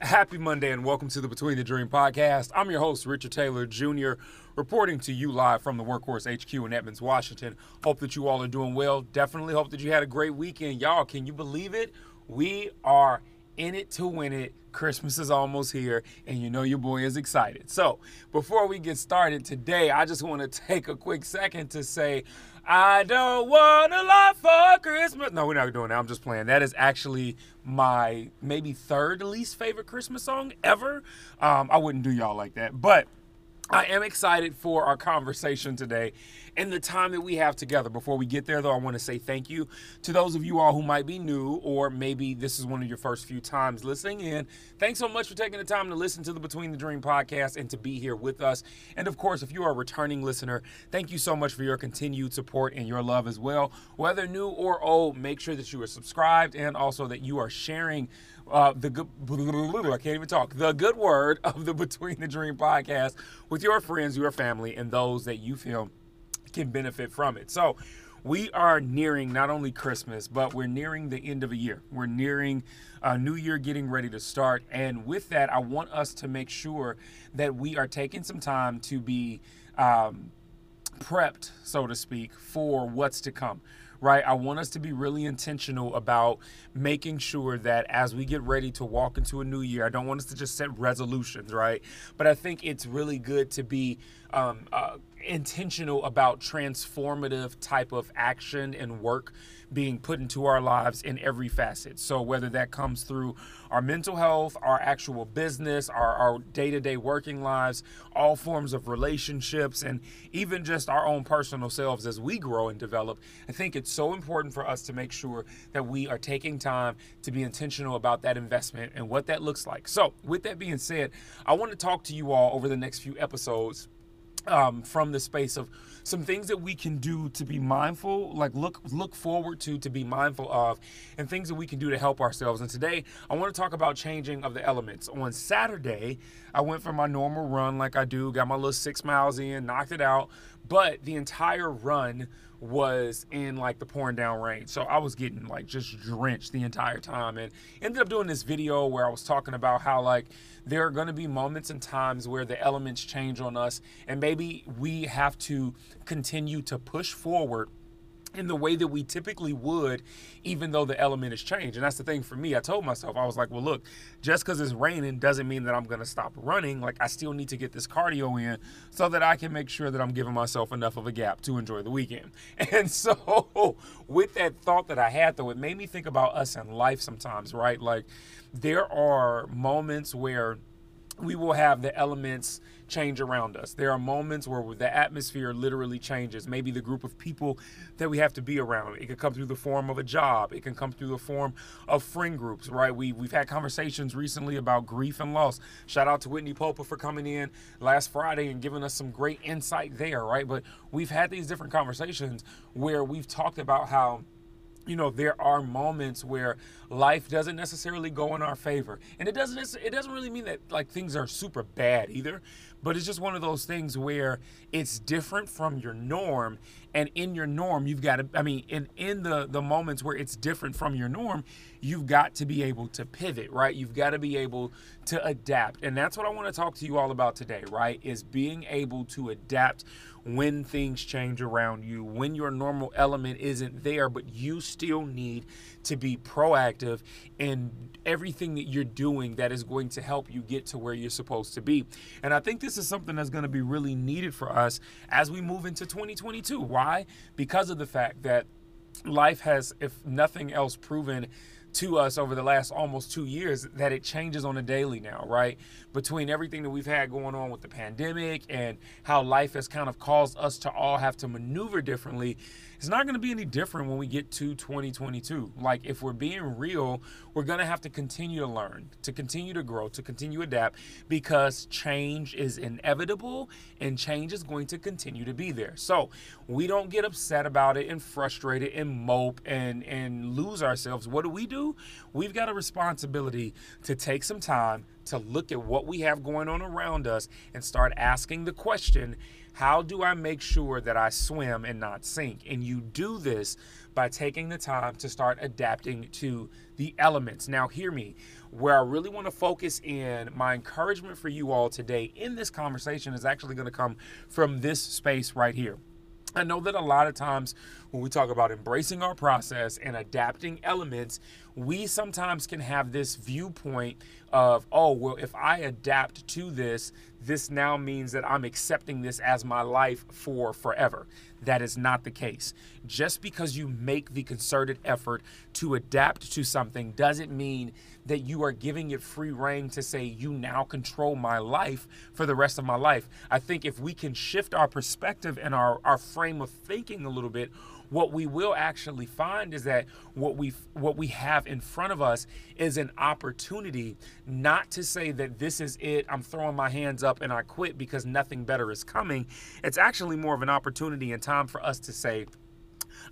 Happy Monday and welcome to the Between the Dream podcast. I'm your host, Richard Taylor Jr., reporting to you live from the Workhorse HQ in Edmonds, Washington. Hope that you all are doing well. Definitely hope that you had a great weekend. Y'all, can you believe it? We are in it to win it. Christmas is almost here, and you know your boy is excited. So, before we get started today, I just want to take a quick second to say, I don't want a lot for Christmas. No, we're not doing that. I'm just playing. That is actually my maybe third least favorite Christmas song ever. Um, I wouldn't do y'all like that, but I am excited for our conversation today and the time that we have together. Before we get there, though, I want to say thank you to those of you all who might be new, or maybe this is one of your first few times listening in. Thanks so much for taking the time to listen to the Between the Dream podcast and to be here with us. And of course, if you are a returning listener, thank you so much for your continued support and your love as well. Whether new or old, make sure that you are subscribed and also that you are sharing uh, the good, I can't even talk, the good word of the Between the Dream podcast with your friends, your family, and those that you feel can benefit from it. So, we are nearing not only Christmas, but we're nearing the end of a year. We're nearing a new year getting ready to start. And with that, I want us to make sure that we are taking some time to be um, prepped, so to speak, for what's to come right? I want us to be really intentional about making sure that as we get ready to walk into a new year, I don't want us to just set resolutions, right? But I think it's really good to be um, uh, intentional about transformative type of action and work being put into our lives in every facet. So whether that comes through our mental health, our actual business, our, our day-to-day working lives, all forms of relationships, and even just our own personal selves as we grow and develop, I think it's so important for us to make sure that we are taking time to be intentional about that investment and what that looks like. So with that being said, I want to talk to you all over the next few episodes um, from the space of some things that we can do to be mindful, like look look forward to, to be mindful of, and things that we can do to help ourselves. And today, I want to talk about changing of the elements. On Saturday, I went for my normal run, like I do, got my little six miles in, knocked it out, but the entire run was in like the pouring down rain. So I was getting like just drenched the entire time and ended up doing this video where I was talking about how like there are going to be moments and times where the elements change on us and maybe we have to continue to push forward in the way that we typically would, even though the element has changed. And that's the thing for me. I told myself, I was like, well, look, just because it's raining doesn't mean that I'm going to stop running. Like, I still need to get this cardio in so that I can make sure that I'm giving myself enough of a gap to enjoy the weekend. And so, with that thought that I had, though, it made me think about us in life sometimes, right? Like, there are moments where we will have the elements change around us. There are moments where the atmosphere literally changes. Maybe the group of people that we have to be around. It can come through the form of a job. It can come through the form of friend groups, right? We we've had conversations recently about grief and loss. Shout out to Whitney Popa for coming in last Friday and giving us some great insight there, right? But we've had these different conversations where we've talked about how you know there are moments where life doesn't necessarily go in our favor. And it doesn't it doesn't really mean that like things are super bad either but it's just one of those things where it's different from your norm and in your norm you've got to i mean in in the the moments where it's different from your norm you've got to be able to pivot right? You've got to be able to adapt. And that's what i want to talk to you all about today right? Is being able to adapt when things change around you, when your normal element isn't there, but you still need to be proactive in everything that you're doing that is going to help you get to where you're supposed to be. And I think this is something that's going to be really needed for us as we move into 2022. Why? Because of the fact that life has, if nothing else, proven to us over the last almost two years that it changes on a daily now, right? Between everything that we've had going on with the pandemic and how life has kind of caused us to all have to maneuver differently, it's not going to be any different when we get to 2022. Like, if we're being real, we're going to have to continue to learn, to continue to grow, to continue to adapt because change is inevitable and change is going to continue to be there. So, we don't get upset about it and frustrated and mope and, and lose ourselves. What do we do? We've got a responsibility to take some time to look at what we have going on around us and start asking the question how do I make sure that I swim and not sink? And you do this by taking the time to start adapting to the elements. Now, hear me. Where I really want to focus in, my encouragement for you all today in this conversation is actually going to come from this space right here. I know that a lot of times when we talk about embracing our process and adapting elements, we sometimes can have this viewpoint of, oh, well, if I adapt to this, this now means that I'm accepting this as my life for forever. That is not the case. Just because you make the concerted effort to adapt to something doesn't mean that you are giving it free reign to say, you now control my life for the rest of my life. I think if we can shift our perspective and our, our frame of thinking a little bit, what we will actually find is that what we what we have in front of us is an opportunity not to say that this is it I'm throwing my hands up and I quit because nothing better is coming. It's actually more of an opportunity and time for us to say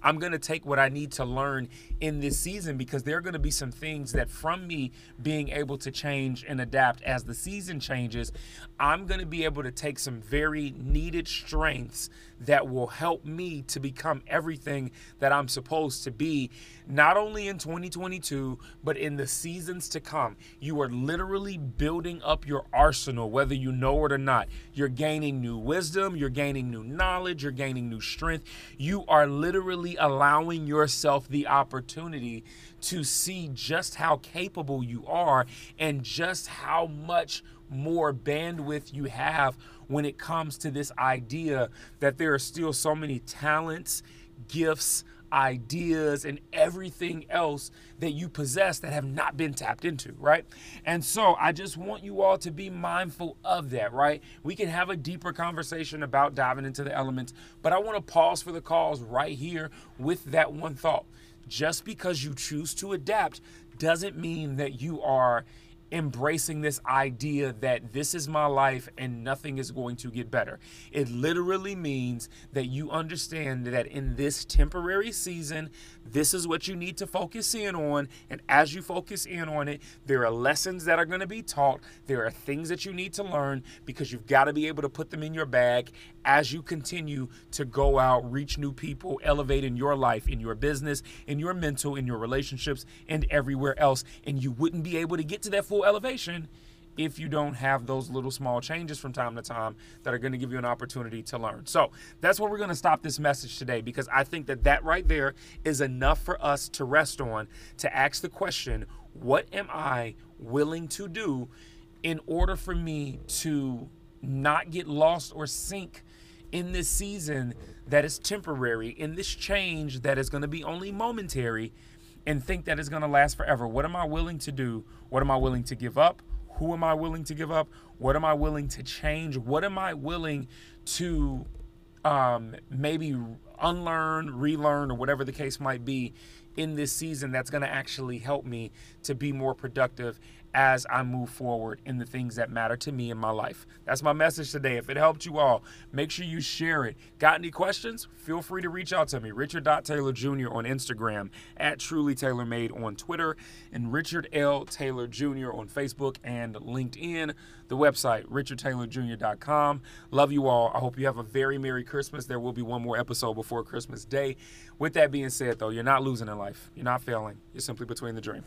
I'm going to take what I need to learn in this season because there are going to be some things that from me being able to change and adapt as the season changes, I'm going to be able to take some very needed strengths that will help me to become everything that I'm supposed to be, not only in 2022, but in the seasons to come. You are literally building up your arsenal, whether you know it or not. You're gaining new wisdom, you're gaining new knowledge, you're gaining new strength. You are literally allowing yourself the opportunity to see just how capable you are and just how much more bandwidth you have when it comes to this idea that there are still so many talents, gifts, ideas, and everything else that you possess that have not been tapped into, right? And so I just want you all to be mindful of that, right? We can have a deeper conversation about diving into the elements, but I want to pause for the calls right here with that one thought. Just because you choose to adapt doesn't mean that you are embracing this idea that this is my life and nothing is going to get better. It literally means that you understand that in this temporary season, this is what you need to focus in on. And as you focus in on it, there are lessons that are going to be taught. There are things that you need to learn because you've got to be able to put them in your bag as you continue to go out, reach new people, elevate in your life, in your business, in your mental, in your relationships, and everywhere else. And you wouldn't be able to get to that full elevation if you don't have those little small changes from time to time that are going to give you an opportunity to learn. So that's where we're going to stop this message today because I think that that right there is enough for us to rest on to ask the question what am I willing to do in order for me to not get lost or sink in this season that is temporary, in this change that is going to be only momentary, and think that it's going to last forever? What am I willing to do? What am I willing to give up? Who am I willing to give up? What am I willing to change? What am I willing to um, maybe unlearn, relearn, or whatever the case might be in this season that's going to actually help me to be more productive as I move forward in the things that matter to me in my life. That's my message today. If it helped you all, make sure you share it. Got any questions? Feel free to reach out to me. Richard Taylor Jr. on Instagram, at Truly Taylor Made on Twitter, and Richard L. Taylor Jr. on Facebook and LinkedIn. The website, richardtaylorjr.com. Love you all. I hope you have a very Merry Christmas. There will be one more episode before Christmas Day. With that being said, though, you're not losing in life. You're not failing. You're simply between the dream.